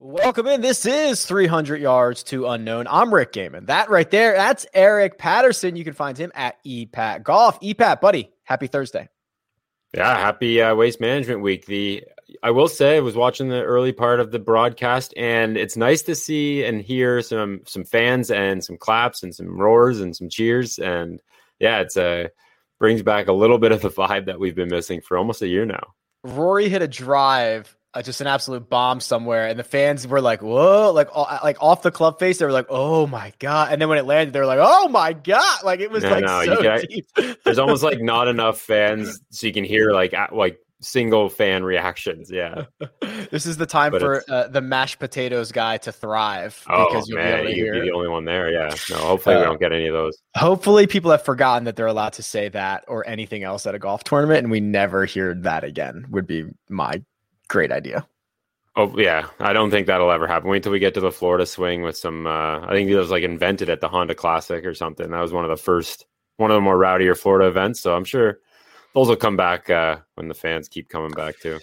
Welcome in. This is 300 yards to unknown. I'm Rick Gehman. That right there, that's Eric Patterson. You can find him at ePat Golf. ePat, buddy, happy Thursday. Yeah, happy uh, Waste Management Week. The I will say I was watching the early part of the broadcast, and it's nice to see and hear some some fans and some claps and some roars and some cheers. And yeah, it's a brings back a little bit of the vibe that we've been missing for almost a year now. Rory hit a drive uh, just an absolute bomb somewhere, and the fans were like, "Whoa!" Like, uh, like off the club face, they were like, "Oh my god!" And then when it landed, they were like, "Oh my god!" Like it was no, like no, so deep. there's almost like not enough fans, so you can hear like like single fan reactions. Yeah, this is the time but for uh, the mashed potatoes guy to thrive oh, because you'll man, be, you'd be the only one there. Yeah, no, hopefully uh, we don't get any of those. Hopefully, people have forgotten that they're allowed to say that or anything else at a golf tournament, and we never hear that again. Would be my great idea. Oh yeah, I don't think that'll ever happen. Wait until we get to the Florida swing with some. Uh, I think it was like invented at the Honda Classic or something. That was one of the first, one of the more rowdier Florida events. So I'm sure those will come back uh, when the fans keep coming back too.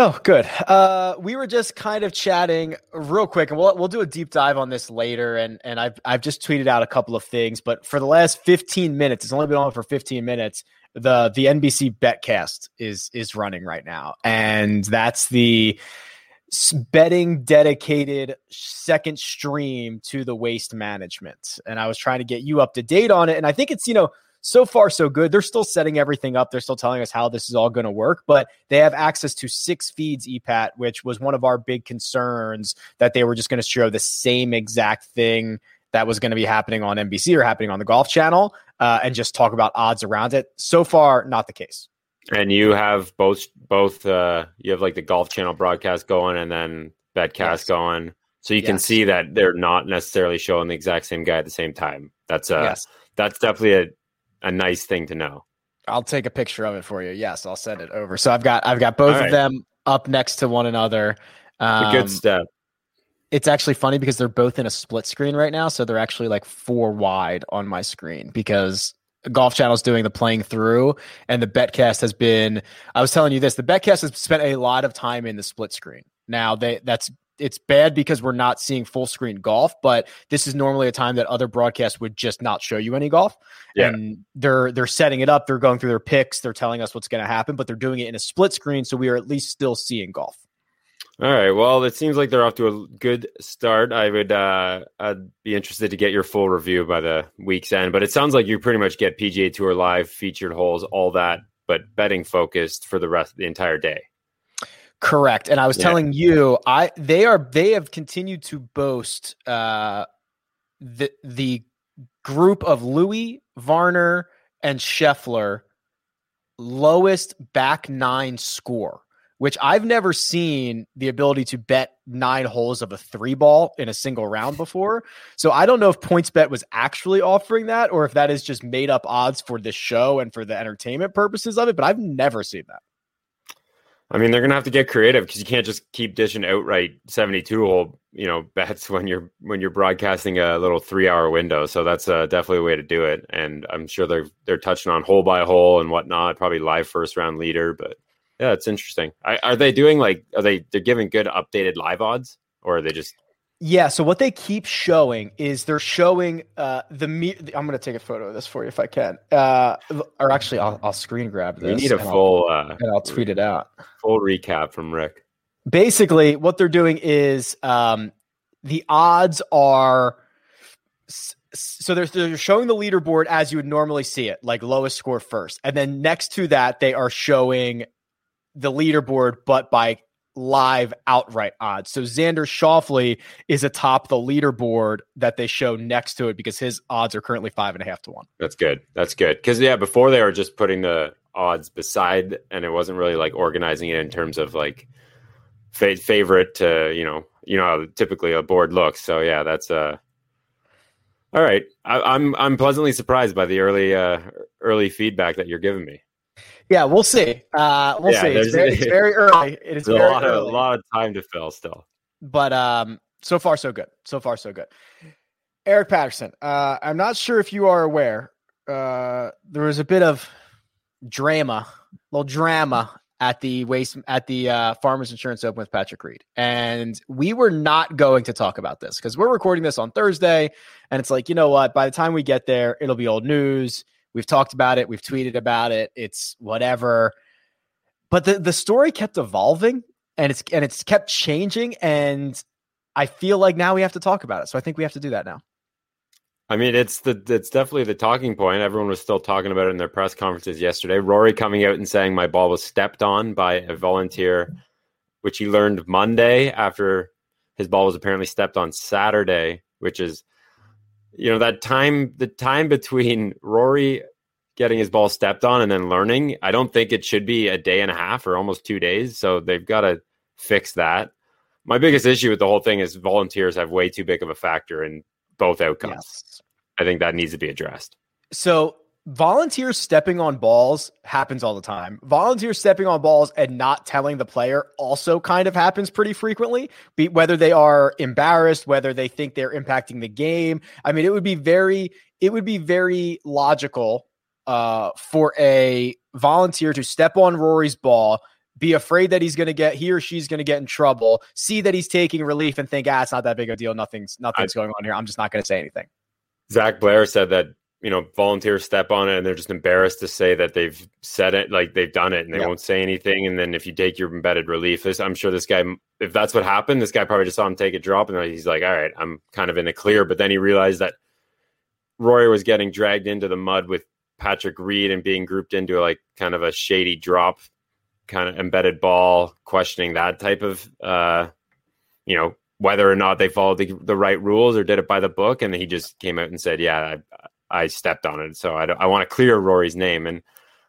Oh, good. Uh, we were just kind of chatting real quick, and we'll we'll do a deep dive on this later. And and I've I've just tweeted out a couple of things, but for the last 15 minutes, it's only been on for 15 minutes the the NBC Betcast is is running right now, and that's the betting dedicated second stream to the waste management. And I was trying to get you up to date on it, and I think it's you know so far so good. They're still setting everything up. They're still telling us how this is all going to work, but they have access to six feeds EPAT, which was one of our big concerns that they were just going to show the same exact thing that was going to be happening on NBC or happening on the Golf Channel uh, and just talk about odds around it. So far, not the case. And you have both both uh, you have like the Golf Channel broadcast going and then Betcast yes. going, so you yes. can see that they're not necessarily showing the exact same guy at the same time. That's uh yes. that's definitely a a nice thing to know. I'll take a picture of it for you. Yes, I'll send it over. So I've got I've got both right. of them up next to one another. Um, good step it's actually funny because they're both in a split screen right now. So they're actually like four wide on my screen because Golf Channel is doing the playing through, and the Betcast has been. I was telling you this: the Betcast has spent a lot of time in the split screen. Now they that's it's bad because we're not seeing full screen golf, but this is normally a time that other broadcasts would just not show you any golf. Yeah. And they're they're setting it up, they're going through their picks, they're telling us what's going to happen, but they're doing it in a split screen, so we are at least still seeing golf. All right. Well, it seems like they're off to a good start. I would uh, I'd be interested to get your full review by the week's end. But it sounds like you pretty much get PGA Tour live, featured holes, all that, but betting focused for the rest of the entire day. Correct. And I was yeah. telling you, I they are they have continued to boast uh, the the group of Louis Varner and Scheffler lowest back nine score which I've never seen the ability to bet nine holes of a three ball in a single round before. So I don't know if PointsBet was actually offering that or if that is just made up odds for the show and for the entertainment purposes of it, but I've never seen that. I mean, they're gonna have to get creative because you can't just keep dishing outright seventy-two hole, you know, bets when you're when you're broadcasting a little three-hour window. So that's uh, definitely a way to do it. And I'm sure they're they're touching on hole by hole and whatnot. Probably live first round leader, but yeah, it's interesting. I, are they doing like are they they're giving good updated live odds or are they just yeah, so what they keep showing is they're showing uh, the me- I'm going to take a photo of this for you if I can. Uh, or actually, I'll, I'll screen grab this. You need a full I'll, uh, and I'll tweet it out. Full recap from Rick. Basically, what they're doing is um, the odds are so they're, they're showing the leaderboard as you would normally see it, like lowest score first, and then next to that they are showing the leaderboard, but by live outright odds. So Xander Schauffele is atop the leaderboard that they show next to it because his odds are currently five and a half to one. That's good. That's good. Because yeah, before they were just putting the odds beside, and it wasn't really like organizing it in terms of like fa- favorite to you know you know how typically a board looks. So yeah, that's uh. All right, I, I'm I'm pleasantly surprised by the early uh, early feedback that you're giving me. Yeah, we'll see. Uh, we'll yeah, see. It's very, it's very, early. It is very a lot, early. Of, a lot of time to fill still. But um, so far, so good. So far, so good. Eric Patterson. Uh, I'm not sure if you are aware. Uh, there was a bit of drama, little drama at the waste at the uh, Farmers Insurance Open with Patrick Reed, and we were not going to talk about this because we're recording this on Thursday, and it's like you know what? By the time we get there, it'll be old news. We've talked about it. We've tweeted about it. It's whatever. But the the story kept evolving, and it's and it's kept changing, and I feel like now we have to talk about it. So I think we have to do that now. I mean, it's the it's definitely the talking point. Everyone was still talking about it in their press conferences yesterday. Rory coming out and saying my ball was stepped on by a volunteer, which he learned Monday after his ball was apparently stepped on Saturday, which is you know that time the time between Rory getting his ball stepped on and then learning, I don't think it should be a day and a half or almost 2 days, so they've got to fix that. My biggest issue with the whole thing is volunteers have way too big of a factor in both outcomes. Yes. I think that needs to be addressed. So volunteers stepping on balls happens all the time. Volunteers stepping on balls and not telling the player also kind of happens pretty frequently, be, whether they are embarrassed, whether they think they're impacting the game. I mean, it would be very, it would be very logical uh, for a volunteer to step on Rory's ball, be afraid that he's going to get he or she's going to get in trouble, see that he's taking relief, and think, ah, it's not that big a deal. Nothing's nothing's I, going on here. I'm just not going to say anything. Zach Blair said that you know volunteers step on it and they're just embarrassed to say that they've said it, like they've done it, and they yep. won't say anything. And then if you take your embedded relief, this, I'm sure this guy, if that's what happened, this guy probably just saw him take a drop, and he's like, all right, I'm kind of in the clear. But then he realized that Rory was getting dragged into the mud with Patrick Reed and being grouped into like kind of a shady drop kind of embedded ball, questioning that type of, uh, you know, whether or not they followed the, the right rules or did it by the book. And he just came out and said, yeah, I, I stepped on it. So I, I want to clear Rory's name. And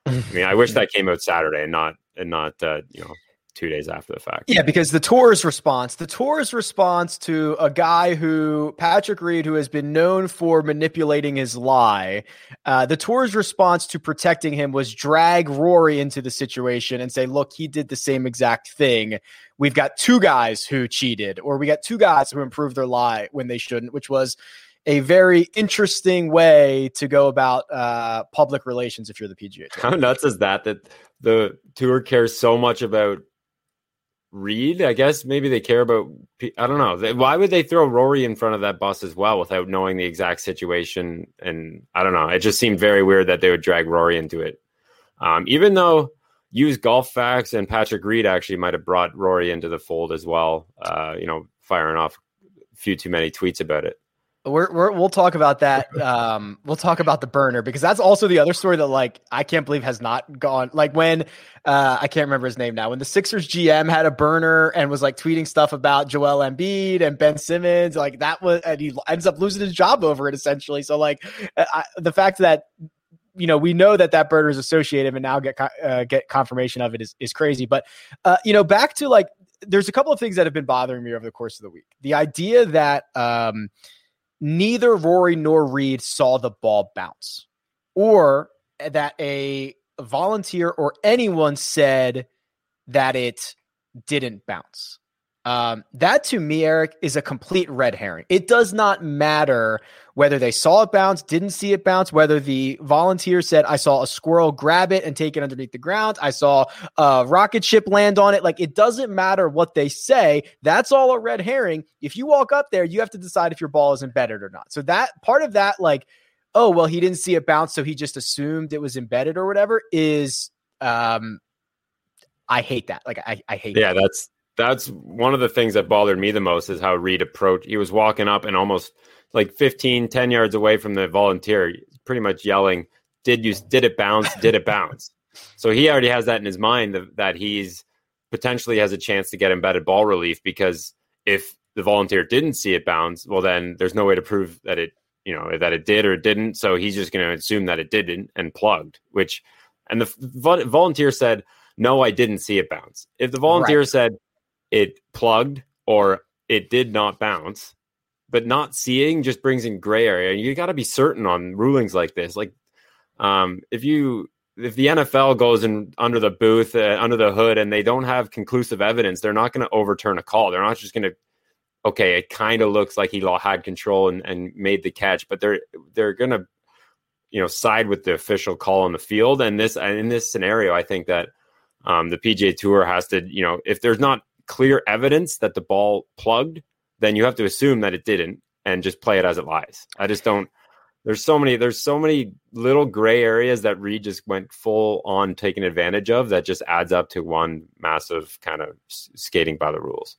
I mean, I wish that came out Saturday and not, and not, uh, you know, two days after the fact. Yeah, because the tour's response, the tour's response to a guy who Patrick Reed, who has been known for manipulating his lie, uh, the tour's response to protecting him was drag Rory into the situation and say, "Look, he did the same exact thing. We've got two guys who cheated, or we got two guys who improved their lie when they shouldn't," which was a very interesting way to go about uh, public relations if you're the PGA. Tour. How nuts is that? That the tour cares so much about Reed. I guess maybe they care about. I don't know. Why would they throw Rory in front of that bus as well without knowing the exact situation? And I don't know. It just seemed very weird that they would drag Rory into it. Um, even though use golf facts and Patrick Reed actually might have brought Rory into the fold as well. Uh, you know, firing off a few too many tweets about it. We're, we will talk about that. Um, we'll talk about the burner because that's also the other story that like I can't believe has not gone. Like when uh, I can't remember his name now. When the Sixers GM had a burner and was like tweeting stuff about Joel Embiid and Ben Simmons, like that was, and he ends up losing his job over it essentially. So like uh, I, the fact that you know we know that that burner is associated and now get uh, get confirmation of it is is crazy. But uh, you know back to like there's a couple of things that have been bothering me over the course of the week. The idea that um, neither Rory nor Reed saw the ball bounce, or that a volunteer or anyone said that it didn't bounce. Um, that to me, Eric, is a complete red herring. It does not matter whether they saw it bounce, didn't see it bounce, whether the volunteer said, I saw a squirrel grab it and take it underneath the ground. I saw a rocket ship land on it. Like it doesn't matter what they say. That's all a red herring. If you walk up there, you have to decide if your ball is embedded or not. So that part of that, like, oh, well, he didn't see it bounce, so he just assumed it was embedded or whatever, is um I hate that. Like I, I hate Yeah, that. that's that's one of the things that bothered me the most is how Reed approached. He was walking up and almost like 15, 10 yards away from the volunteer, pretty much yelling, Did you did it bounce? Did it bounce? So he already has that in his mind that, that he's potentially has a chance to get embedded ball relief because if the volunteer didn't see it bounce, well then there's no way to prove that it, you know, that it did or it didn't. So he's just going to assume that it didn't and plugged, which and the volunteer said, "No, I didn't see it bounce." If the volunteer right. said, it plugged or it did not bounce. But not seeing just brings in gray area. You got to be certain on rulings like this. Like, um, if you if the NFL goes in under the booth, uh, under the hood, and they don't have conclusive evidence, they're not going to overturn a call. They're not just going to, okay, it kind of looks like he had control and, and made the catch, but they're they're going to you know side with the official call on the field. And this and in this scenario, I think that um, the PGA Tour has to you know if there's not clear evidence that the ball plugged, then you have to assume that it didn't and just play it as it lies. I just don't. There's so many. There's so many little gray areas that Reed just went full on taking advantage of. That just adds up to one massive kind of skating by the rules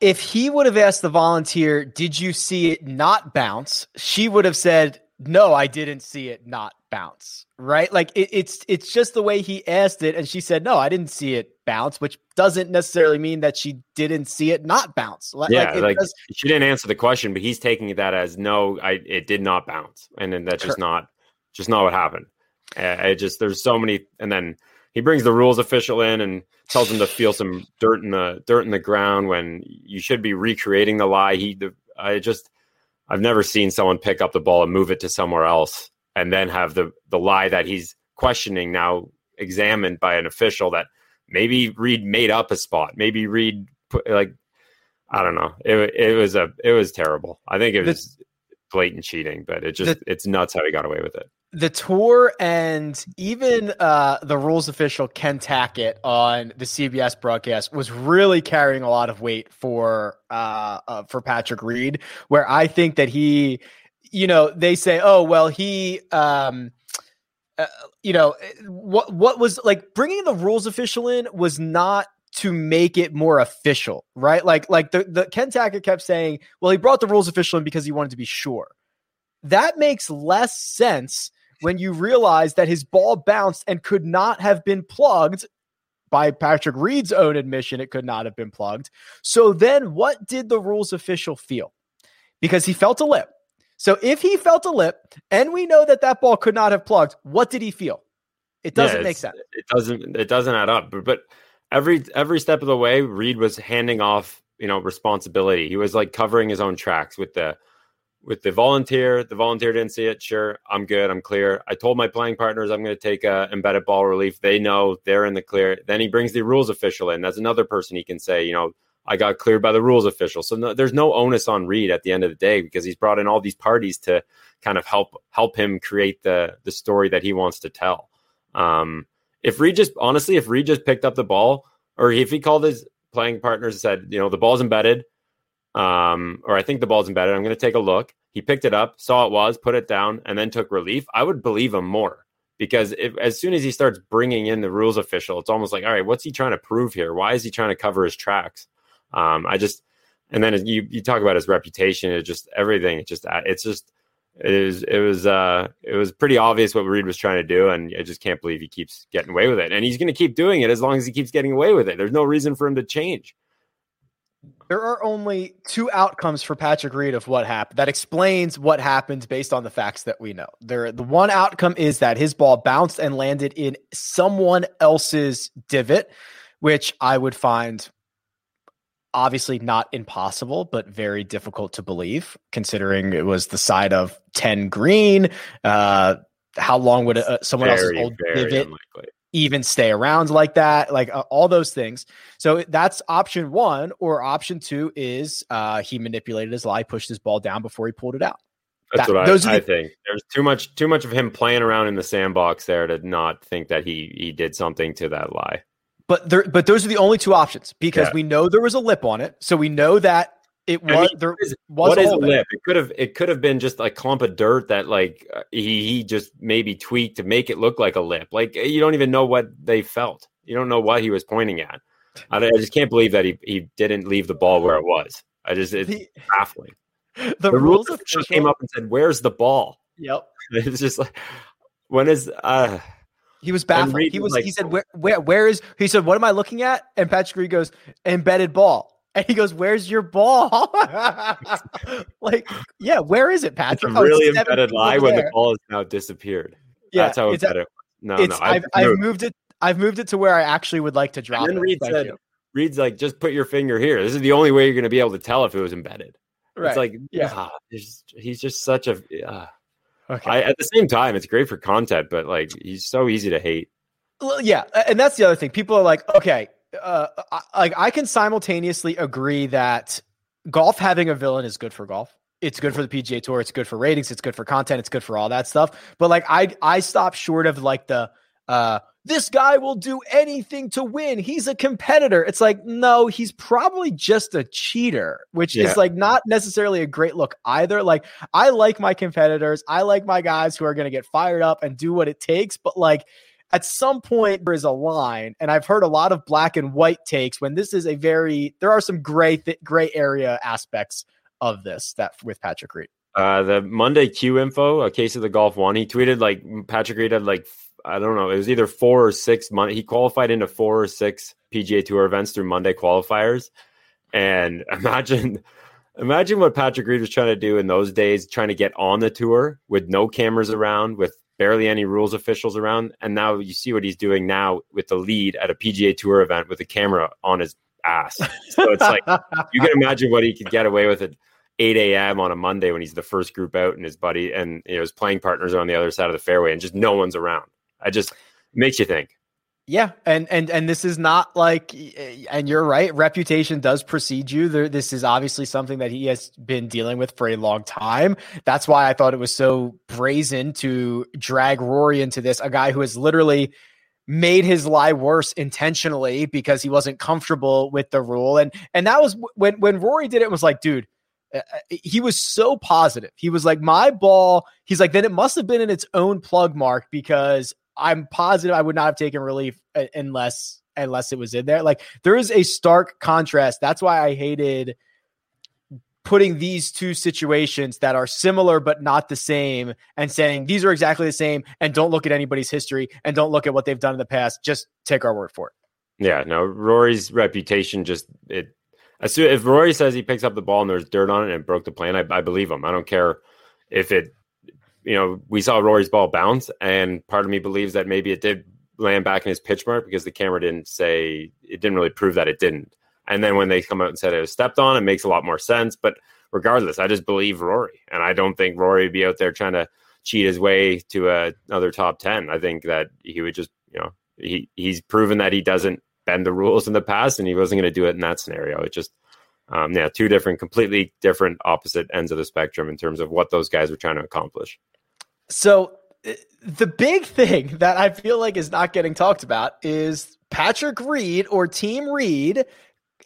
if he would have asked the volunteer, "Did you see it not bounce?" She would have said, "No, I didn't see it not bounce." Right? Like it, it's it's just the way he asked it, and she said, "No, I didn't see it bounce," which doesn't necessarily mean that she didn't see it not bounce. Like, yeah, like, does, she didn't answer the question, but he's taking that as no, I it did not bounce, and then that's just not just not what happened. Uh, it just there's so many, and then he brings the rules official in and tells him to feel some dirt in the dirt in the ground when you should be recreating the lie. He, the, I just, I've never seen someone pick up the ball and move it to somewhere else and then have the the lie that he's questioning now examined by an official that maybe Reed made up a spot. Maybe Reed put like I don't know. It it was a it was terrible. I think it was blatant cheating, but it just the, it's nuts how he got away with it the tour and even uh, the rules official Ken Tackett on the CBS broadcast was really carrying a lot of weight for uh, uh, for Patrick Reed, where I think that he, you know, they say, oh well, he. Um, uh, you know what? What was like bringing the rules official in was not to make it more official, right? Like, like the the Ken Tackett kept saying, well, he brought the rules official in because he wanted to be sure. That makes less sense when you realize that his ball bounced and could not have been plugged by Patrick Reed's own admission, it could not have been plugged. So then what did the rules official feel? Because he felt a lip. So if he felt a lip and we know that that ball could not have plugged, what did he feel? It doesn't yeah, make sense. It doesn't it doesn't add up. But, but every every step of the way Reed was handing off, you know, responsibility. He was like covering his own tracks with the with the volunteer. The volunteer didn't see it. Sure, I'm good. I'm clear. I told my playing partners I'm going to take a embedded ball relief. They know they're in the clear. Then he brings the rules official in. That's another person he can say, you know, I got cleared by the rules official. So no, there's no onus on Reed at the end of the day because he's brought in all these parties to kind of help help him create the the story that he wants to tell. Um, if Reed just honestly, if Reed just picked up the ball, or if he called his playing partners and said, you know, the ball's embedded, um, or I think the ball's embedded. I'm going to take a look. He picked it up, saw it was, put it down, and then took relief. I would believe him more because if, as soon as he starts bringing in the rules official, it's almost like, all right, what's he trying to prove here? Why is he trying to cover his tracks? Um, I just, and then you you talk about his reputation, it just everything. It just it's just it is it was uh it was pretty obvious what Reed was trying to do, and I just can't believe he keeps getting away with it, and he's going to keep doing it as long as he keeps getting away with it. There's no reason for him to change there are only two outcomes for Patrick Reed of what happened that explains what happened based on the facts that we know. There, the one outcome is that his ball bounced and landed in someone else's divot, which I would find obviously not impossible, but very difficult to believe, considering it was the side of 10 green. Uh, how long would uh, someone very, else's old divot unlikely even stay around like that, like uh, all those things. So that's option one, or option two is uh, he manipulated his lie, pushed his ball down before he pulled it out. That's that, what I, the, I, think. There's too much, too much of him playing around in the sandbox there to not think that he he did something to that lie. But there, but those are the only two options because yeah. we know there was a lip on it, so we know that it was I mean, there was what is a lip? It could have it could have been just a clump of dirt that like uh, he he just maybe tweaked to make it look like a lip. Like you don't even know what they felt. You don't know what he was pointing at. I, I just can't believe that he he didn't leave the ball where it was. I just it's the, baffling. The, the rules official came up and said, "Where's the ball?" Yep. It's just like when is uh he was baffled. He was. Like, he said, "Where, where, where is?" He said, "What am I looking at?" And Patrick Reed goes, "Embedded ball." And he goes, "Where's your ball?" like, yeah, where is it, Patrick? It's a oh, really it's embedded lie when the ball has now disappeared. Yeah, that's how it's embedded. No, it's, no, I've, I've, moved it. I've moved it to where I actually would like to drop. It. And then Reed said, you. "Reed's like, just put your finger here. This is the only way you're going to be able to tell if it was embedded." Right. It's like, yeah, ah, he's, he's just such a. Uh, okay. I, at the same time, it's great for content, but like, he's so easy to hate. Well, yeah, and that's the other thing. People are like, okay, uh, like I can simultaneously agree that golf having a villain is good for golf. it's good for the PGA Tour. It's good for ratings. It's good for content. It's good for all that stuff. But like, I I stop short of like the uh this guy will do anything to win. He's a competitor. It's like, no, he's probably just a cheater, which yeah. is like not necessarily a great look either. Like, I like my competitors. I like my guys who are going to get fired up and do what it takes. But like, at some point, there is a line, and I've heard a lot of black and white takes when this is a very, there are some gray, th- gray area aspects of this that with Patrick Reed. Uh, the Monday Q info, a case of the golf one, he tweeted like Patrick Reed had like I don't know, it was either four or six months. He qualified into four or six PGA Tour events through Monday qualifiers, and imagine, imagine what Patrick Reed was trying to do in those days, trying to get on the tour with no cameras around, with barely any rules officials around, and now you see what he's doing now with the lead at a PGA Tour event with a camera on his ass. So it's like you can imagine what he could get away with at 8 a.m. on a Monday when he's the first group out and his buddy and you know, his playing partners are on the other side of the fairway and just no one's around. I just makes you think. Yeah, and and and this is not like, and you're right. Reputation does precede you. There, this is obviously something that he has been dealing with for a long time. That's why I thought it was so brazen to drag Rory into this. A guy who has literally made his lie worse intentionally because he wasn't comfortable with the rule. And and that was when when Rory did it. Was like, dude, uh, uh, he was so positive. He was like, my ball. He's like, then it must have been in its own plug mark because I'm positive I would not have taken relief unless unless it was in there. Like there is a stark contrast. That's why I hated putting these two situations that are similar but not the same and saying these are exactly the same and don't look at anybody's history and don't look at what they've done in the past. Just take our word for it. Yeah, no, Rory's reputation just it if Rory says he picks up the ball and there's dirt on it and it broke the plane, I, I believe him. I don't care if it you know, we saw Rory's ball bounce, and part of me believes that maybe it did land back in his pitch mark because the camera didn't say it didn't really prove that it didn't. And then when they come out and said it was stepped on, it makes a lot more sense. But regardless, I just believe Rory, and I don't think Rory would be out there trying to cheat his way to a, another top ten. I think that he would just, you know, he he's proven that he doesn't bend the rules in the past, and he wasn't going to do it in that scenario. It just um, yeah, two different, completely different opposite ends of the spectrum in terms of what those guys were trying to accomplish. So uh, the big thing that I feel like is not getting talked about is Patrick Reed or Team Reed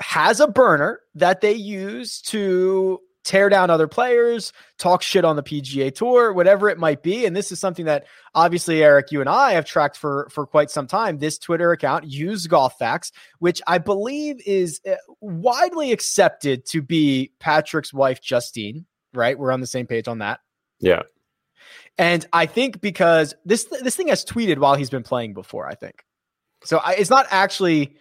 has a burner that they use to tear down other players, talk shit on the PGA Tour, whatever it might be. And this is something that obviously Eric, you and I have tracked for for quite some time. This Twitter account, use Golf Facts, which I believe is uh, widely accepted to be Patrick's wife, Justine. Right, we're on the same page on that. Yeah. And I think because this this thing has tweeted while he's been playing before, I think. So I, it's not actually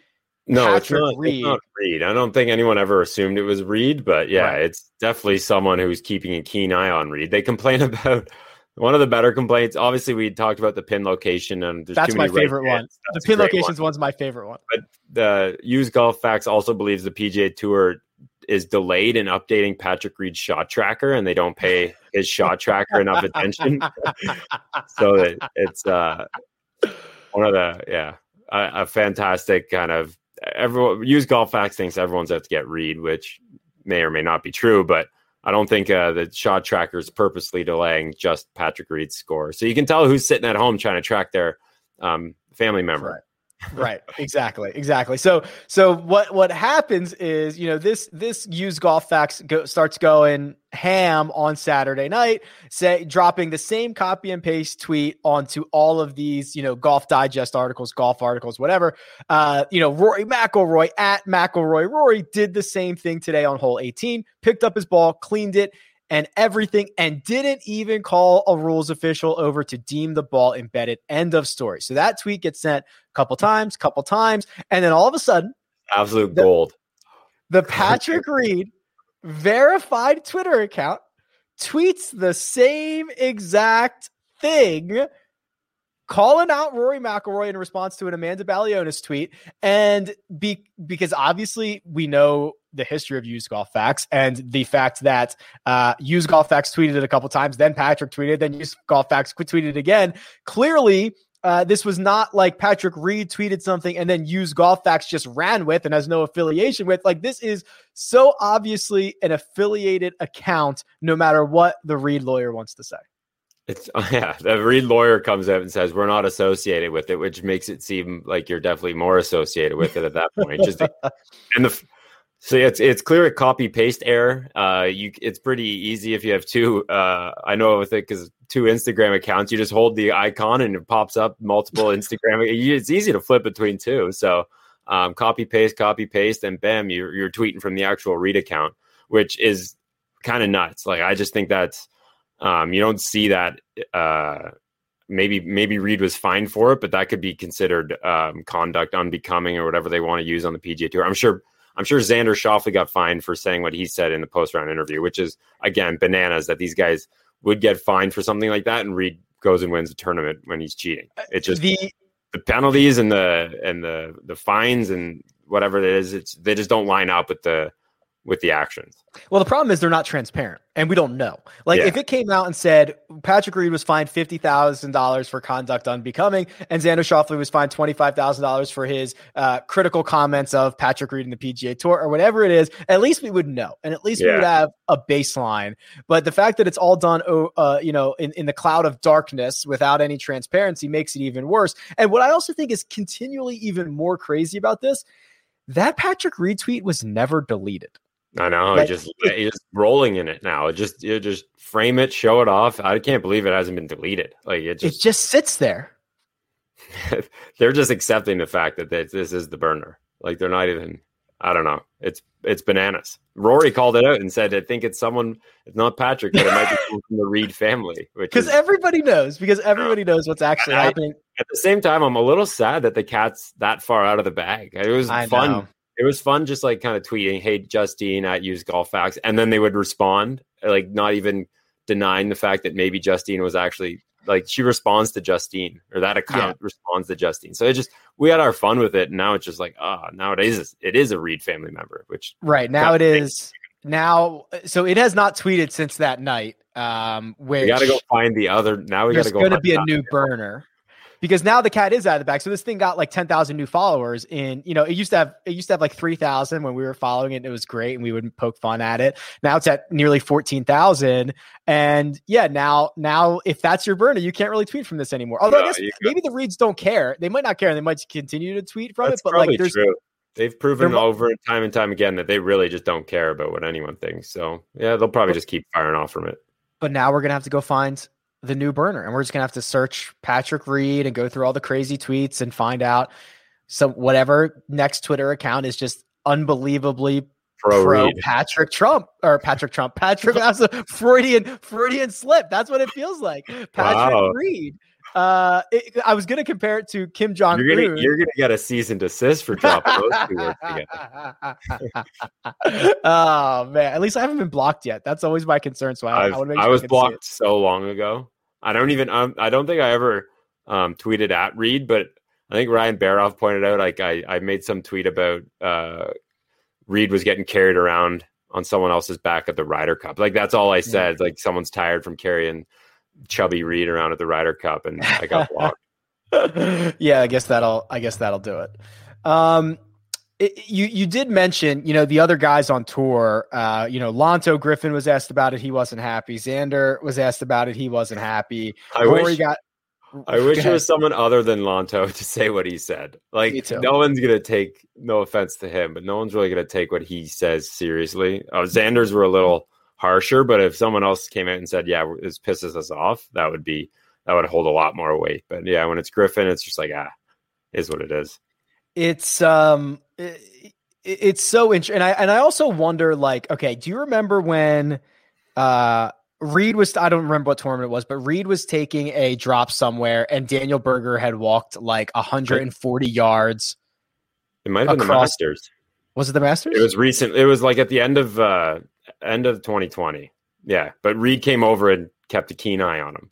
no, it's not, Reed. it's not Reed. I don't think anyone ever assumed it was Reed, but yeah, right. it's definitely someone who's keeping a keen eye on Reed. They complain about one of the better complaints. Obviously, we talked about the pin location, and that's my favorite one. the pin locations one. one's my favorite one. But the Use Golf Facts also believes the PGA Tour is delayed in updating Patrick Reed's shot tracker, and they don't pay his shot tracker enough attention. so it, it's uh, one of the yeah, a, a, fantastic kind of everyone use golf facts thinks everyone's out to get Reed, which may or may not be true, but I don't think uh, the shot tracker is purposely delaying just Patrick Reed's score. So you can tell who's sitting at home trying to track their um, family member. Right right exactly exactly. So so what what happens is you know this this used golf facts go, starts going ham on saturday night say dropping the same copy and paste tweet onto all of these you know golf digest articles golf articles whatever. Uh you know rory mcilroy at mcilroy rory did the same thing today on hole 18 picked up his ball cleaned it and everything and didn't even call a rules official over to deem the ball embedded. End of story. So that tweet gets sent a couple times, couple times, and then all of a sudden, absolute the, gold. The Patrick Reed verified Twitter account tweets the same exact thing calling out Rory McIlroy in response to an Amanda Balionis tweet, and be, because obviously we know the history of used golf facts and the fact that uh, used golf facts tweeted it a couple times, then Patrick tweeted, then used golf facts tweeted again. Clearly, Uh, this was not like Patrick Reed tweeted something and then used golf facts just ran with and has no affiliation with. Like this is so obviously an affiliated account, no matter what the Reed lawyer wants to say. It's yeah, the Reed lawyer comes out and says we're not associated with it, which makes it seem like you're definitely more associated with it at that point. Just and the so it's it's clear a copy paste error. Uh, you it's pretty easy if you have two. Uh, I know with it because two Instagram accounts, you just hold the icon and it pops up multiple Instagram. It's easy to flip between two. So um, copy paste, copy paste, and bam, you're you're tweeting from the actual Reed account, which is kind of nuts. Like I just think that's um, you don't see that. Uh, maybe maybe Reed was fined for it, but that could be considered um, conduct unbecoming or whatever they want to use on the PGA Tour. I'm sure I'm sure Xander Schauffele got fined for saying what he said in the post round interview, which is again bananas that these guys would get fined for something like that, and Reed goes and wins the tournament when he's cheating. Uh, it's just the the penalties and the and the the fines and whatever it is. It's they just don't line up with the with the actions. Well, the problem is they're not transparent and we don't know. Like yeah. if it came out and said Patrick Reed was fined fifty thousand dollars for conduct unbecoming, and Xander Schauffele was fined twenty five thousand dollars for his uh, critical comments of Patrick Reed in the PGA Tour or whatever it is, at least we would know, and at least yeah. we would have a baseline. But the fact that it's all done, uh, you know, in, in the cloud of darkness without any transparency makes it even worse. And what I also think is continually even more crazy about this, that Patrick Reed tweet was never deleted. I know. But, just just rolling in it now. Just you just frame it, show it off. I can't believe it hasn't been deleted. Like it just it just sits there. they're just accepting the fact that this is the burner. Like they're not even. I don't know. It's it's bananas. Rory called it out and said, "I think it's someone. It's not Patrick, but it might be from the Reed family." Because everybody knows. Because everybody knows what's actually I, happening. At the same time, I'm a little sad that the cat's that far out of the bag. It was I fun. Know it was fun just like kind of tweeting, "Hey, Justine at Use Golf Facts," and then they would respond, like not even denying the fact that maybe Justine was actually like she responds to Justine or that account yeah. responds to Justine. So it just we had our fun with it. And now it's just like, ah, oh, nowadays it is a Reed family member, which right now it is now. So it has not tweeted since that night. Um, where we got to go find the other. Now we got to go. Going to be a new burner because now the cat is out of the bag. So this thing got like 10,000 new followers in, you know, it used to have, it used to have like 3,000 when we were following it. And it was great. And we wouldn't poke fun at it. Now it's at nearly 14,000. And yeah, now, now if that's your burner, you can't really tweet from this anymore. Although no, I guess maybe the Reeds don't care. They might not care. And they might continue to tweet from that's it. But like there's, true. They've proven over time and time again that they really just don't care about what anyone thinks. So yeah, they'll probably just keep firing off from it. But now we're gonna have to go find the new burner. And we're just gonna have to search Patrick Reed and go through all the crazy tweets and find out so whatever next Twitter account is just unbelievably pro, pro Patrick Trump or Patrick Trump. Patrick that's a Freudian Freudian slip. That's what it feels like. Patrick wow. Reed. Uh, it, I was going to compare it to Kim Jong Un. You're, you're going to get a cease and desist for dropping those two words together. oh man, at least I haven't been blocked yet. That's always my concern. So I, I, sure I was blocked so long ago. I don't even. Um, I don't think I ever um, tweeted at Reed, but I think Ryan Baroff pointed out like I, I made some tweet about uh, Reed was getting carried around on someone else's back at the Ryder Cup. Like that's all I said. Like someone's tired from carrying chubby Reed around at the Ryder Cup, and I got blocked. yeah, I guess that'll. I guess that'll do it. Um, it, you you did mention you know the other guys on tour. Uh, you know Lanto Griffin was asked about it. He wasn't happy. Xander was asked about it. He wasn't happy. I Rory wish, got. I wish it was someone other than Lanto to say what he said. Like no one's gonna take no offense to him, but no one's really gonna take what he says seriously. Uh, Xander's were a little harsher, but if someone else came out and said, "Yeah, this pisses us off," that would be that would hold a lot more weight. But yeah, when it's Griffin, it's just like ah, is what it is it's um it, it's so interesting and i and i also wonder like okay do you remember when uh Reed was I don't remember what tournament it was, but Reed was taking a drop somewhere and Daniel Berger had walked like 140 yards. It might have been the Masters. Was it the Masters? It was recent. It was like at the end of uh end of 2020. Yeah, but Reed came over and kept a keen eye on him.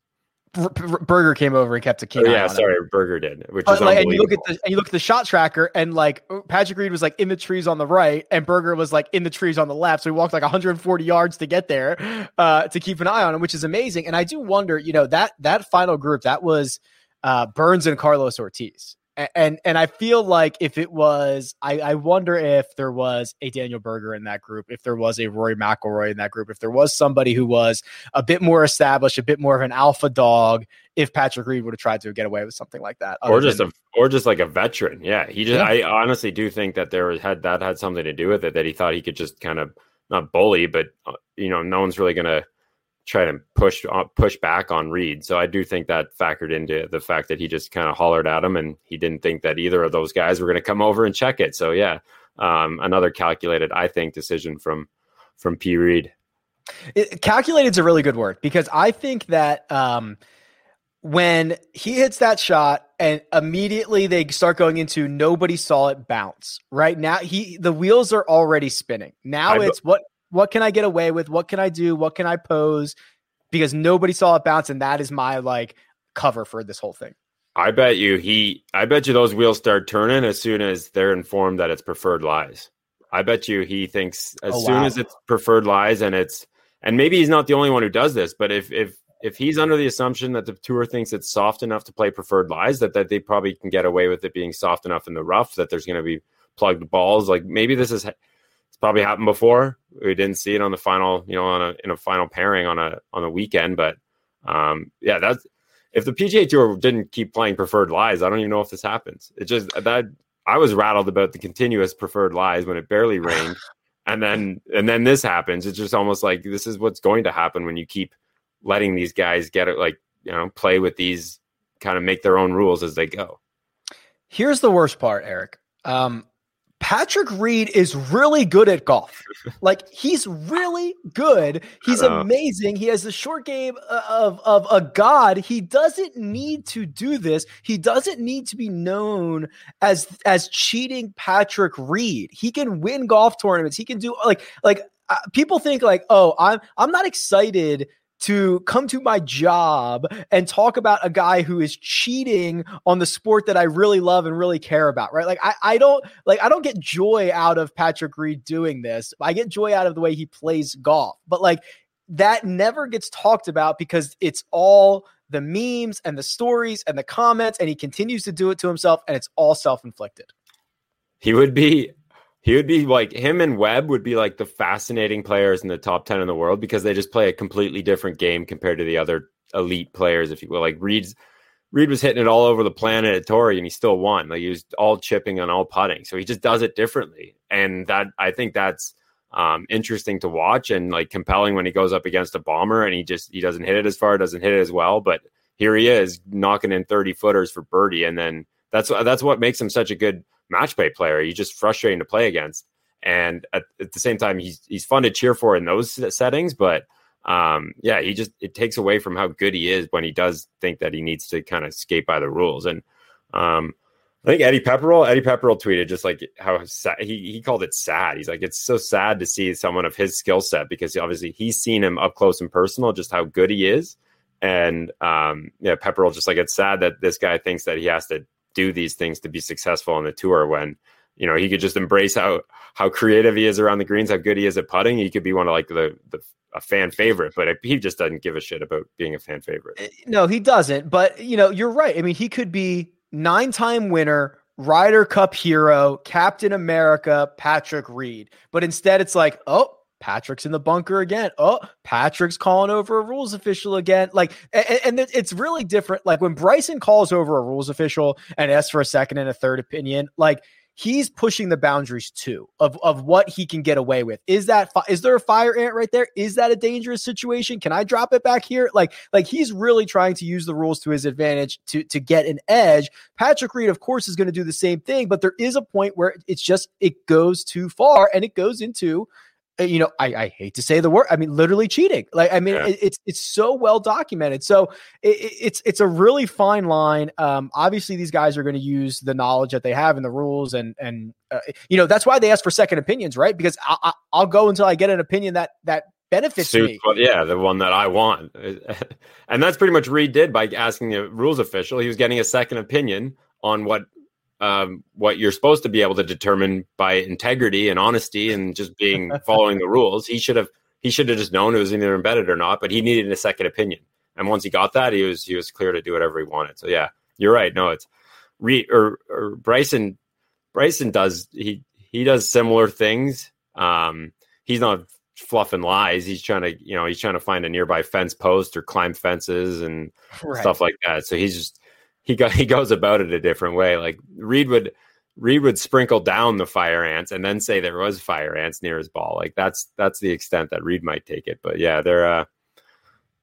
Berger came over and kept a keen. Oh, yeah, sorry, him. Berger did, which but is like, and you look at the and you look at the shot tracker, and like Patrick Reed was like in the trees on the right, and Berger was like in the trees on the left. So he walked like 140 yards to get there uh, to keep an eye on him, which is amazing. And I do wonder, you know, that that final group that was uh, Burns and Carlos Ortiz and and I feel like if it was, I, I wonder if there was a Daniel Berger in that group, if there was a Rory McIlroy in that group, if there was somebody who was a bit more established, a bit more of an alpha dog, if Patrick Reed would have tried to get away with something like that, or just than, a or just like a veteran. Yeah, he just. Yeah. I honestly do think that there had that had something to do with it. That he thought he could just kind of not bully, but uh, you know, no one's really gonna try to push uh, push back on Reed. So I do think that factored into the fact that he just kind of hollered at him, and he didn't think that either of those guys were going to come over and check it. So yeah, um, another calculated, I think, decision from from P. Reed. calculated is a really good word because I think that um, when he hits that shot and immediately they start going into nobody saw it bounce. Right now, he the wheels are already spinning. Now I, it's what what can I get away with? What can I do? What can I pose? Because nobody saw it bounce, and that is my like cover for this whole thing. I bet you he I bet you those wheels start turning as soon as they're informed that it's preferred lies. I bet you he thinks as oh, soon as it's preferred lies and it's and maybe he's not the only one who does this, but if if if he's under the assumption that the tour thinks it's soft enough to play preferred lies, that, that they probably can get away with it being soft enough in the rough, that there's going to be plugged balls. Like maybe this is it's probably happened before. We didn't see it on the final, you know, on a in a final pairing on a on a weekend. But um, yeah, that's if the PGA Tour didn't keep playing preferred lies, I don't even know if this happens. It just that I was rattled about the continuous preferred lies when it barely rained, and then and then this happens. It's just almost like this is what's going to happen when you keep letting these guys get it, like you know, play with these kind of make their own rules as they go. Here's the worst part, Eric. Um, Patrick Reed is really good at golf. Like he's really good. He's amazing. He has the short game uh, of, of a god. He doesn't need to do this. He doesn't need to be known as as cheating Patrick Reed. He can win golf tournaments. He can do like like uh, people think like, "Oh, I'm I'm not excited to come to my job and talk about a guy who is cheating on the sport that I really love and really care about, right? Like I, I don't like I don't get joy out of Patrick Reed doing this. I get joy out of the way he plays golf. But like that never gets talked about because it's all the memes and the stories and the comments and he continues to do it to himself and it's all self-inflicted. He would be he would be like him and Webb would be like the fascinating players in the top 10 in the world because they just play a completely different game compared to the other elite players, if you will. Like Reed's Reed was hitting it all over the planet at Torrey and he still won. Like he was all chipping and all putting. So he just does it differently. And that I think that's um, interesting to watch and like compelling when he goes up against a bomber and he just he doesn't hit it as far, doesn't hit it as well. But here he is knocking in 30 footers for birdie. And then that's that's what makes him such a good match play player. He's just frustrating to play against. And at, at, the same time, he's he's fun to cheer for in those settings. But um, yeah, he just it takes away from how good he is when he does think that he needs to kind of skate by the rules. And um, I think Eddie Pepperell, Eddie Pepperell tweeted just like how sad, he he called it sad. He's like, it's so sad to see someone of his skill set because obviously he's seen him up close and personal, just how good he is. And um, yeah, Pepperell just like it's sad that this guy thinks that he has to do these things to be successful on the tour when you know he could just embrace how how creative he is around the greens how good he is at putting he could be one of like the the a fan favorite but he just doesn't give a shit about being a fan favorite eh, no he doesn't but you know you're right i mean he could be nine time winner Ryder Cup hero, Captain America, Patrick Reed. But instead, it's like, oh, Patrick's in the bunker again. Oh, Patrick's calling over a rules official again. Like, and, and, it's really different. Like when Bryson calls over a rules official and asks for a second and a third opinion, like he's pushing the boundaries too of, of what he can get away with. Is that is there a fire ant right there? Is that a dangerous situation? Can I drop it back here? Like, like he's really trying to use the rules to his advantage to to get an edge. Patrick Reed, of course, is going to do the same thing, but there is a point where it's just it goes too far and it goes into you know, I, I hate to say the word. I mean, literally cheating. Like, I mean, yeah. it, it's it's so well documented. So it, it's it's a really fine line. Um, obviously, these guys are going to use the knowledge that they have and the rules, and and uh, you know that's why they ask for second opinions, right? Because I, I, will go until I get an opinion that that benefits me. Yeah, the one that I want, and that's pretty much Reed did by asking the rules official. He was getting a second opinion on what um, what you're supposed to be able to determine by integrity and honesty and just being following the rules. He should have he should have just known it was either embedded or not, but he needed a second opinion. And once he got that, he was he was clear to do whatever he wanted. So yeah, you're right. No, it's Reed or, or Bryson. Bryson does he he does similar things. Um, he's not fluffing lies. He's trying to you know he's trying to find a nearby fence post or climb fences and right. stuff like that. So he's just he got he goes about it a different way. Like Reed would Reed would sprinkle down the fire ants and then say there was fire ants near his ball. Like that's that's the extent that Reed might take it. But yeah, they're uh,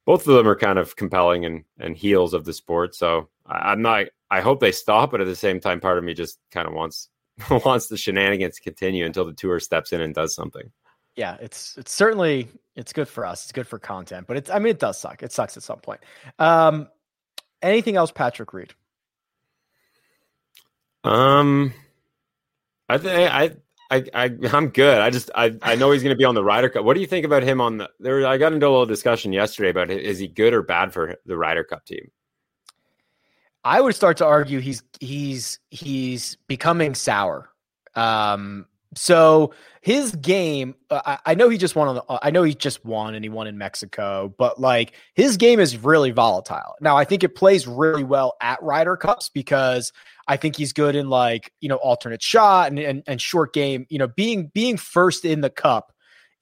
both of them are kind of compelling and and heels of the sport. So I, I'm not. I hope they stop, but at the same time, part of me just kind of wants wants the shenanigans to continue until the tour steps in and does something. Yeah, it's it's certainly it's good for us. It's good for content, but it's I mean it does suck. It sucks at some point. Um, anything else, Patrick Reed? Um, I think I. I, I I'm good. I just I, I know he's going to be on the Ryder Cup. What do you think about him on the there? I got into a little discussion yesterday about is he good or bad for the Ryder Cup team? I would start to argue he's he's he's becoming sour. Um, so his game, uh, I, I, know he just won on the, uh, I know he just won and he won in Mexico, but like his game is really volatile. Now I think it plays really well at Ryder Cups because I think he's good in like you know alternate shot and, and and short game. You know, being being first in the cup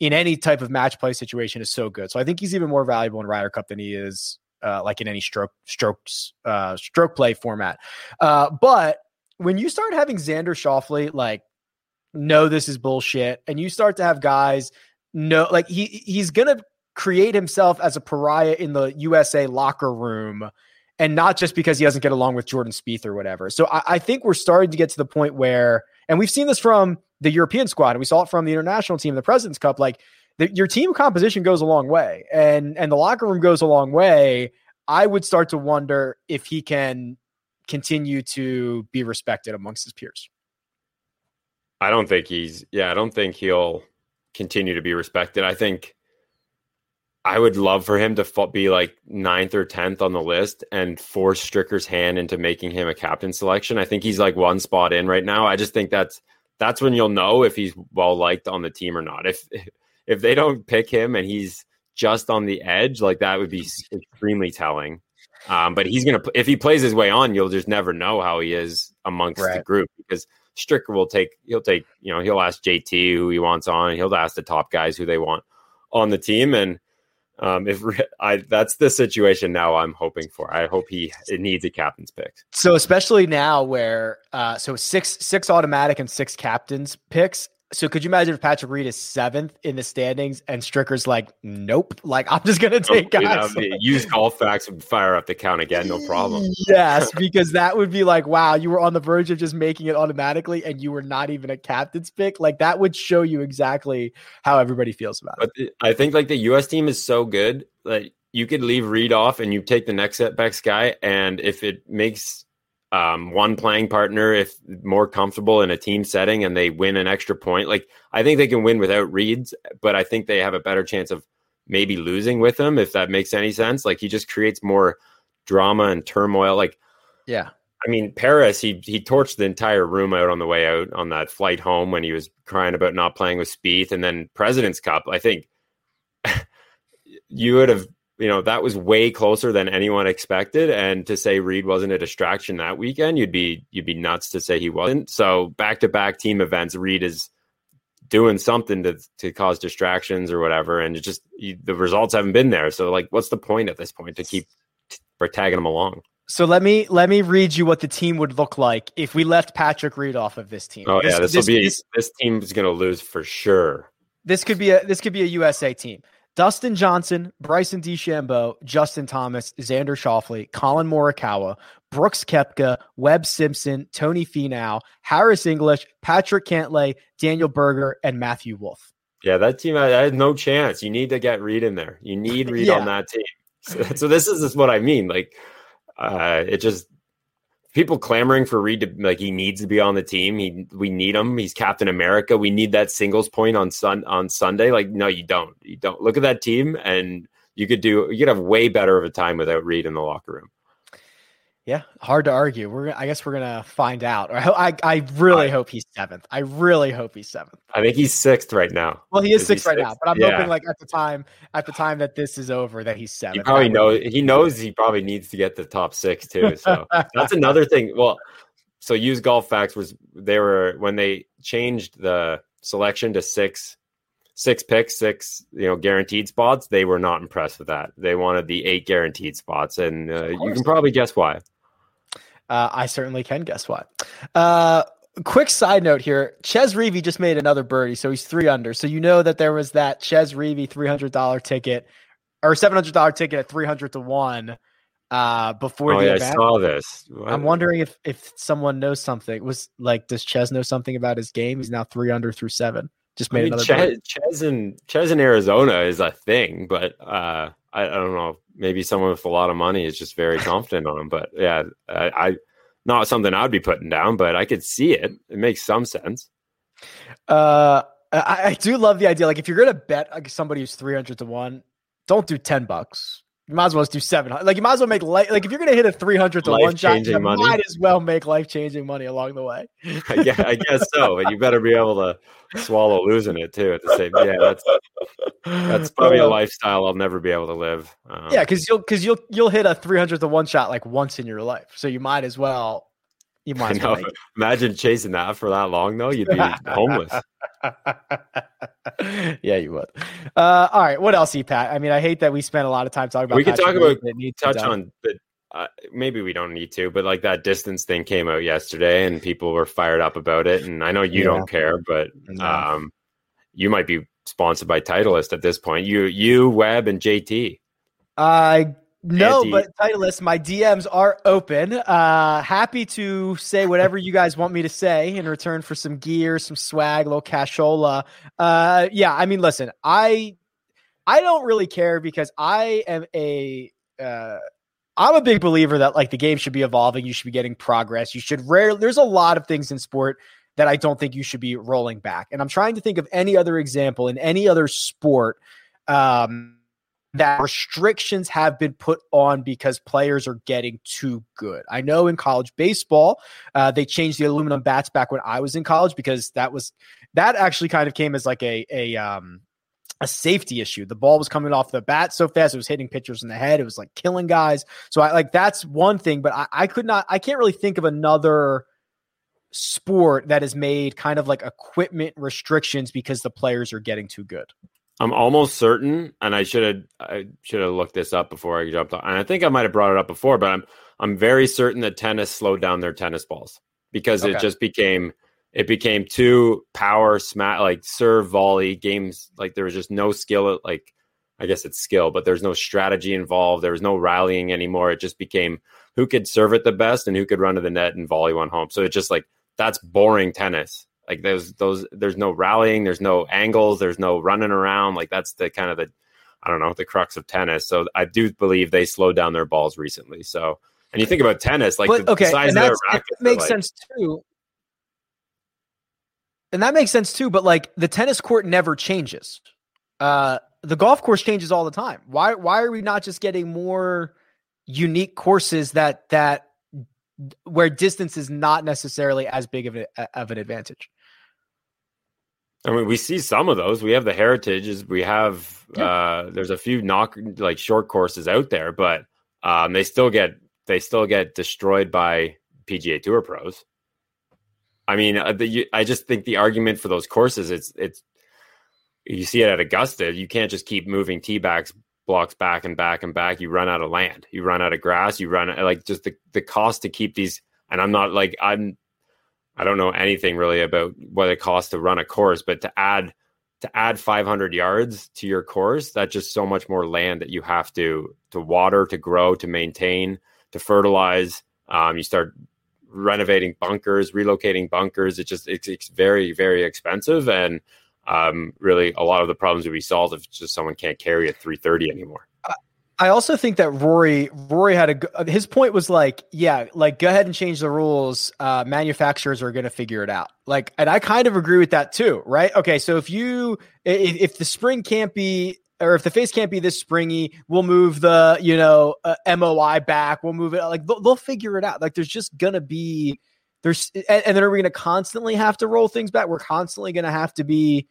in any type of match play situation is so good. So I think he's even more valuable in Ryder Cup than he is uh, like in any stroke strokes uh, stroke play format. Uh, but when you start having Xander Schauffele like know this is bullshit, and you start to have guys know like he he's gonna create himself as a pariah in the USA locker room and not just because he doesn't get along with Jordan Spieth or whatever. So I, I, think we're starting to get to the point where, and we've seen this from the European squad, and we saw it from the international team, the Presidents Cup. Like the, your team composition goes a long way, and and the locker room goes a long way. I would start to wonder if he can continue to be respected amongst his peers. I don't think he's. Yeah, I don't think he'll continue to be respected. I think I would love for him to be like ninth or tenth on the list and force Stricker's hand into making him a captain selection. I think he's like one spot in right now. I just think that's that's when you'll know if he's well liked on the team or not. If if they don't pick him and he's just on the edge, like that would be extremely telling. Um, but he's gonna if he plays his way on, you'll just never know how he is amongst right. the group because Stricker will take he'll take you know he'll ask JT who he wants on, he'll ask the top guys who they want on the team, and um, if I that's the situation now I'm hoping for. I hope he it needs a captain's pick. So especially now where uh, so six six automatic and six captains picks so could you imagine if Patrick Reed is seventh in the standings and Stricker's like, nope, like I'm just gonna take oh, guys. You know, use Colfax and fire up the count again, no problem. yes, because that would be like, wow, you were on the verge of just making it automatically, and you were not even a captain's pick. Like that would show you exactly how everybody feels about it. But I think like the U.S. team is so good that you could leave Reed off and you take the next setbacks guy, and if it makes um, one playing partner if more comfortable in a team setting and they win an extra point. Like I think they can win without Reeds, but I think they have a better chance of maybe losing with him if that makes any sense. Like he just creates more drama and turmoil. Like yeah. I mean, Paris, he he torched the entire room out on the way out on that flight home when he was crying about not playing with Spieth, and then President's Cup. I think you would have you know that was way closer than anyone expected and to say reed wasn't a distraction that weekend you'd be you'd be nuts to say he wasn't so back to back team events reed is doing something to to cause distractions or whatever and just you, the results haven't been there so like what's the point at this point to keep t- tagging them along so let me let me read you what the team would look like if we left Patrick Reed off of this team. Oh this, yeah, this will be this, this team is going to lose for sure. This could be a this could be a USA team. Dustin Johnson, Bryson DeChambeau, Justin Thomas, Xander Schauffele, Collin Morikawa, Brooks Koepka, Webb Simpson, Tony Finau, Harris English, Patrick Cantlay, Daniel Berger, and Matthew Wolff. Yeah, that team had no chance. You need to get Reed in there. You need Reed yeah. on that team. So, so this is, is what I mean. Like, uh, it just people clamoring for Reed to like he needs to be on the team. He we need him. He's Captain America. We need that singles point on sun on Sunday. Like no, you don't. You don't look at that team, and you could do you could have way better of a time without Reed in the locker room. Yeah, hard to argue. We're I guess we're gonna find out. Or I I really I, hope he's seventh. I really hope he's seventh. I think he's sixth right now. Well, he is, is sixth right sixth? now, but I'm yeah. hoping like at the time at the time that this is over that he's seventh. He probably knows he knows he probably needs to get the top six too. So that's another thing. Well, so use golf facts was they were when they changed the selection to six six picks, six you know guaranteed spots. They were not impressed with that. They wanted the eight guaranteed spots, and uh, you can probably guess why. Uh, I certainly can guess what. Uh, quick side note here: Chez Reavie just made another birdie, so he's three under. So you know that there was that Chez hundred dollar ticket or seven hundred dollar ticket at three hundred to one uh before oh, the yeah, event. I saw this. What? I'm wondering if if someone knows something. Was like, does Chez know something about his game? He's now three under through seven. Just made I mean, another. Chez, Chez in Chez in Arizona is a thing, but uh I, I don't know. Maybe someone with a lot of money is just very confident on him. But yeah, I, I not something I'd be putting down, but I could see it. It makes some sense. Uh, I, I do love the idea. Like, if you're gonna bet like somebody who's three hundred to one, don't do ten bucks. You might as well do seven. Like, you might as well make life. Like, if you're gonna hit a three hundred to one shot, you money. might as well make life changing money along the way. I, guess, I guess so, but you better be able to swallow losing it too at the same. Yeah, that's that's probably a lifestyle I'll never be able to live. Um, yeah, because you'll because you'll you'll hit a three hundred to one shot like once in your life, so you might as well. You might. Well Imagine chasing that for that long though. You'd be homeless. yeah, you would. Uh, all right, what else, Pat? I mean, I hate that we spent a lot of time talking about. We could talk about touch on the uh, maybe we don't need to, but like that distance thing came out yesterday and people were fired up about it. And I know you yeah. don't care, but um, you might be sponsored by Titleist at this point. You, you, Webb, and JT. I no, but Titleist, my DMs are open. Uh, happy to say whatever you guys want me to say in return for some gear, some swag, little cashola. Uh, yeah, I mean, listen, I I don't really care because I am a uh, I'm a big believer that like the game should be evolving. You should be getting progress. You should rare. There's a lot of things in sport that I don't think you should be rolling back. And I'm trying to think of any other example in any other sport um, that restrictions have been put on because players are getting too good. I know in college baseball, uh, they changed the aluminum bats back when I was in college because that was that actually kind of came as like a a um, a safety issue. The ball was coming off the bat so fast, it was hitting pitchers in the head. It was like killing guys. So I like that's one thing, but I, I could not, I can't really think of another sport that has made kind of like equipment restrictions because the players are getting too good. I'm almost certain, and I should have I should have looked this up before I jumped on. And I think I might have brought it up before, but I'm I'm very certain that tennis slowed down their tennis balls because okay. it just became it became too power smack like serve volley games like there was just no skill like i guess it's skill but there's no strategy involved there was no rallying anymore it just became who could serve it the best and who could run to the net and volley one home so it's just like that's boring tennis like there's those there's no rallying there's no angles there's no running around like that's the kind of the i don't know the crux of tennis so i do believe they slowed down their balls recently so and you think about tennis like but, the, okay, the size and of their makes like, sense too and that makes sense too. But like the tennis court never changes. Uh, the golf course changes all the time. Why? Why are we not just getting more unique courses that that where distance is not necessarily as big of, a, of an advantage? I mean, we see some of those. We have the heritages. We have yeah. uh, there's a few knock like short courses out there, but um, they still get they still get destroyed by PGA Tour pros. I mean, uh, the, I just think the argument for those courses, it's it's you see it at Augusta. You can't just keep moving tee backs blocks back and back and back. You run out of land. You run out of grass. You run like just the the cost to keep these. And I'm not like I'm. I don't know anything really about what it costs to run a course, but to add to add 500 yards to your course, that's just so much more land that you have to to water, to grow, to maintain, to fertilize. Um, you start renovating bunkers, relocating bunkers. It just it's, it's very very expensive, and um, really a lot of the problems would be solved if just someone can't carry at 330 anymore. I also think that Rory Rory had a uh, his point was like yeah like go ahead and change the rules uh, manufacturers are going to figure it out like and I kind of agree with that too right okay so if you if, if the spring can't be or if the face can't be this springy, we'll move the you know uh, MOI back. We'll move it like they'll, they'll figure it out. Like there's just gonna be there's and, and then are we gonna constantly have to roll things back? We're constantly gonna have to be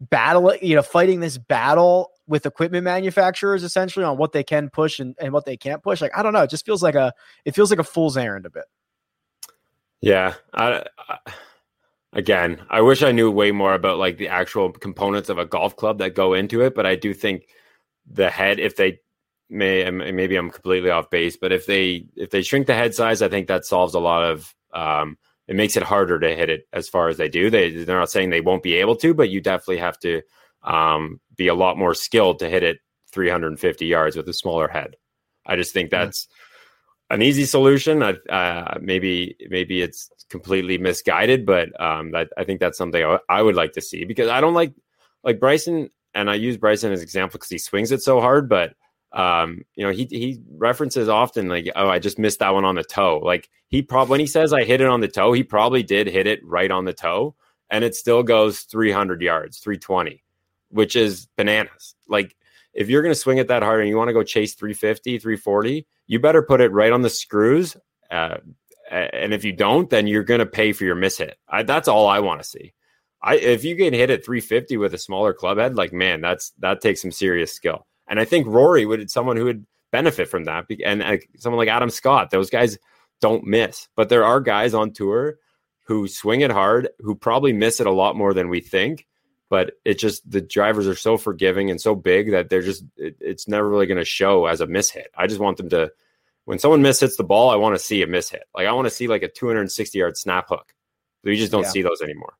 battling, you know, fighting this battle with equipment manufacturers essentially on what they can push and, and what they can't push. Like I don't know, it just feels like a it feels like a fool's errand a bit. Yeah, I, I again, I wish I knew way more about like the actual components of a golf club that go into it, but I do think the head, if they may, maybe I'm completely off base, but if they if they shrink the head size, I think that solves a lot of. Um, it makes it harder to hit it as far as they do. They they're not saying they won't be able to, but you definitely have to um, be a lot more skilled to hit it 350 yards with a smaller head. I just think that's an easy solution. Uh, maybe maybe it's completely misguided, but um, that, I think that's something I, I, would like to see because I don't like like Bryson, and I use Bryson as an example because he swings it so hard. But um, you know, he he references often like, oh, I just missed that one on the toe. Like he probably when he says I hit it on the toe, he probably did hit it right on the toe, and it still goes 300 yards, 320, which is bananas. Like if you're going to swing it that hard and you want to go chase 350, 340, you better put it right on the screws. Uh, and if you don't, then you're going to pay for your miss hit. I, that's all I want to see. I if you get hit at 350 with a smaller club head, like man, that's that takes some serious skill. And I think Rory would someone who would benefit from that, and uh, someone like Adam Scott. Those guys don't miss, but there are guys on tour who swing it hard, who probably miss it a lot more than we think. But it just the drivers are so forgiving and so big that they're just it, it's never really going to show as a miss hit. I just want them to when someone miss hits the ball, I want to see a miss hit. Like I want to see like a 260 yard snap hook. We just don't yeah. see those anymore.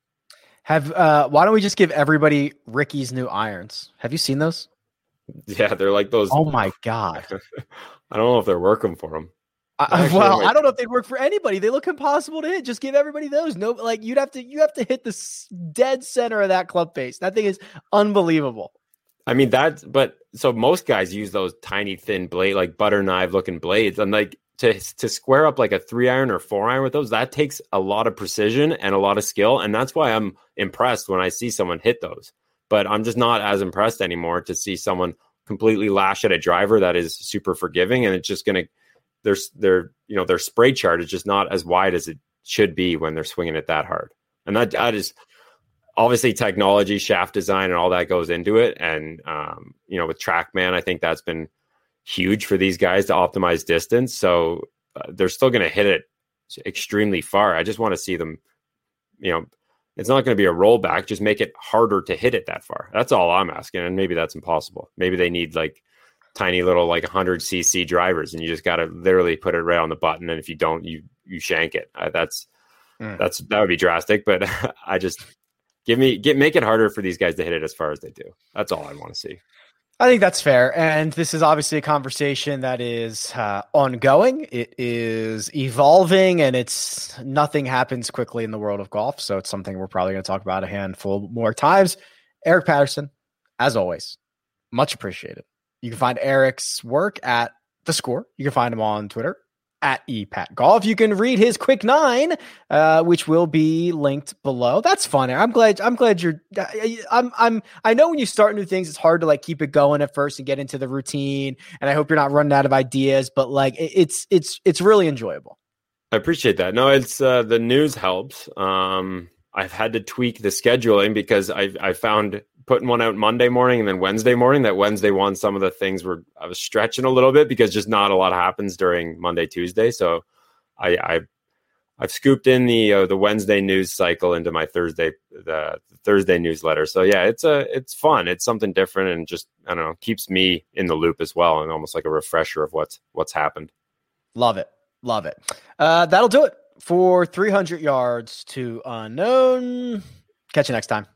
Have uh why don't we just give everybody Ricky's new irons? Have you seen those? Yeah, they're like those. Oh my god! I don't know if they're working for them. I, well, I don't know if they'd work for anybody. They look impossible to hit. Just give everybody those. No, like you'd have to you have to hit the dead center of that club face. That thing is unbelievable. I mean that, but so most guys use those tiny thin blade, like butter knife looking blades, and like to to square up like a three iron or four iron with those, that takes a lot of precision and a lot of skill, and that's why I'm impressed when I see someone hit those. But I'm just not as impressed anymore to see someone completely lash at a driver that is super forgiving, and it's just gonna their their you know their spray chart is just not as wide as it should be when they're swinging it that hard, and that that is obviously technology, shaft design, and all that goes into it. And um, you know, with TrackMan, I think that's been huge for these guys to optimize distance. So uh, they're still going to hit it extremely far. I just want to see them. You know, it's not going to be a rollback. Just make it harder to hit it that far. That's all I'm asking. And maybe that's impossible. Maybe they need like tiny little like 100 cc drivers, and you just got to literally put it right on the button. And if you don't, you you shank it. Uh, that's mm. that's that would be drastic. But I just give me get make it harder for these guys to hit it as far as they do. That's all I want to see. I think that's fair. And this is obviously a conversation that is uh, ongoing. It is evolving and it's nothing happens quickly in the world of golf. So it's something we're probably going to talk about a handful more times. Eric Patterson, as always, much appreciated. You can find Eric's work at The Score. You can find him on Twitter at epat golf. You can read his quick nine uh, which will be linked below. That's fun i'm glad i'm glad you're i'm i'm i know when you start new things it's hard to like keep it going at first and get into the routine and i hope you're not running out of ideas but like it's it's it's really enjoyable. I appreciate that. No it's uh the news helps. Um i've had to tweak the scheduling because i i found putting one out Monday morning and then Wednesday morning. That Wednesday one, some of the things were I was stretching a little bit because just not a lot happens during Monday, Tuesday. So I, I I've scooped in the uh, the Wednesday news cycle into my Thursday the, Thursday newsletter. So yeah, it's a it's fun. It's something different and just I don't know keeps me in the loop as well and almost like a refresher of what's what's happened. Love it, love it. Uh, that'll do it for 300 yards to unknown. Catch you next time.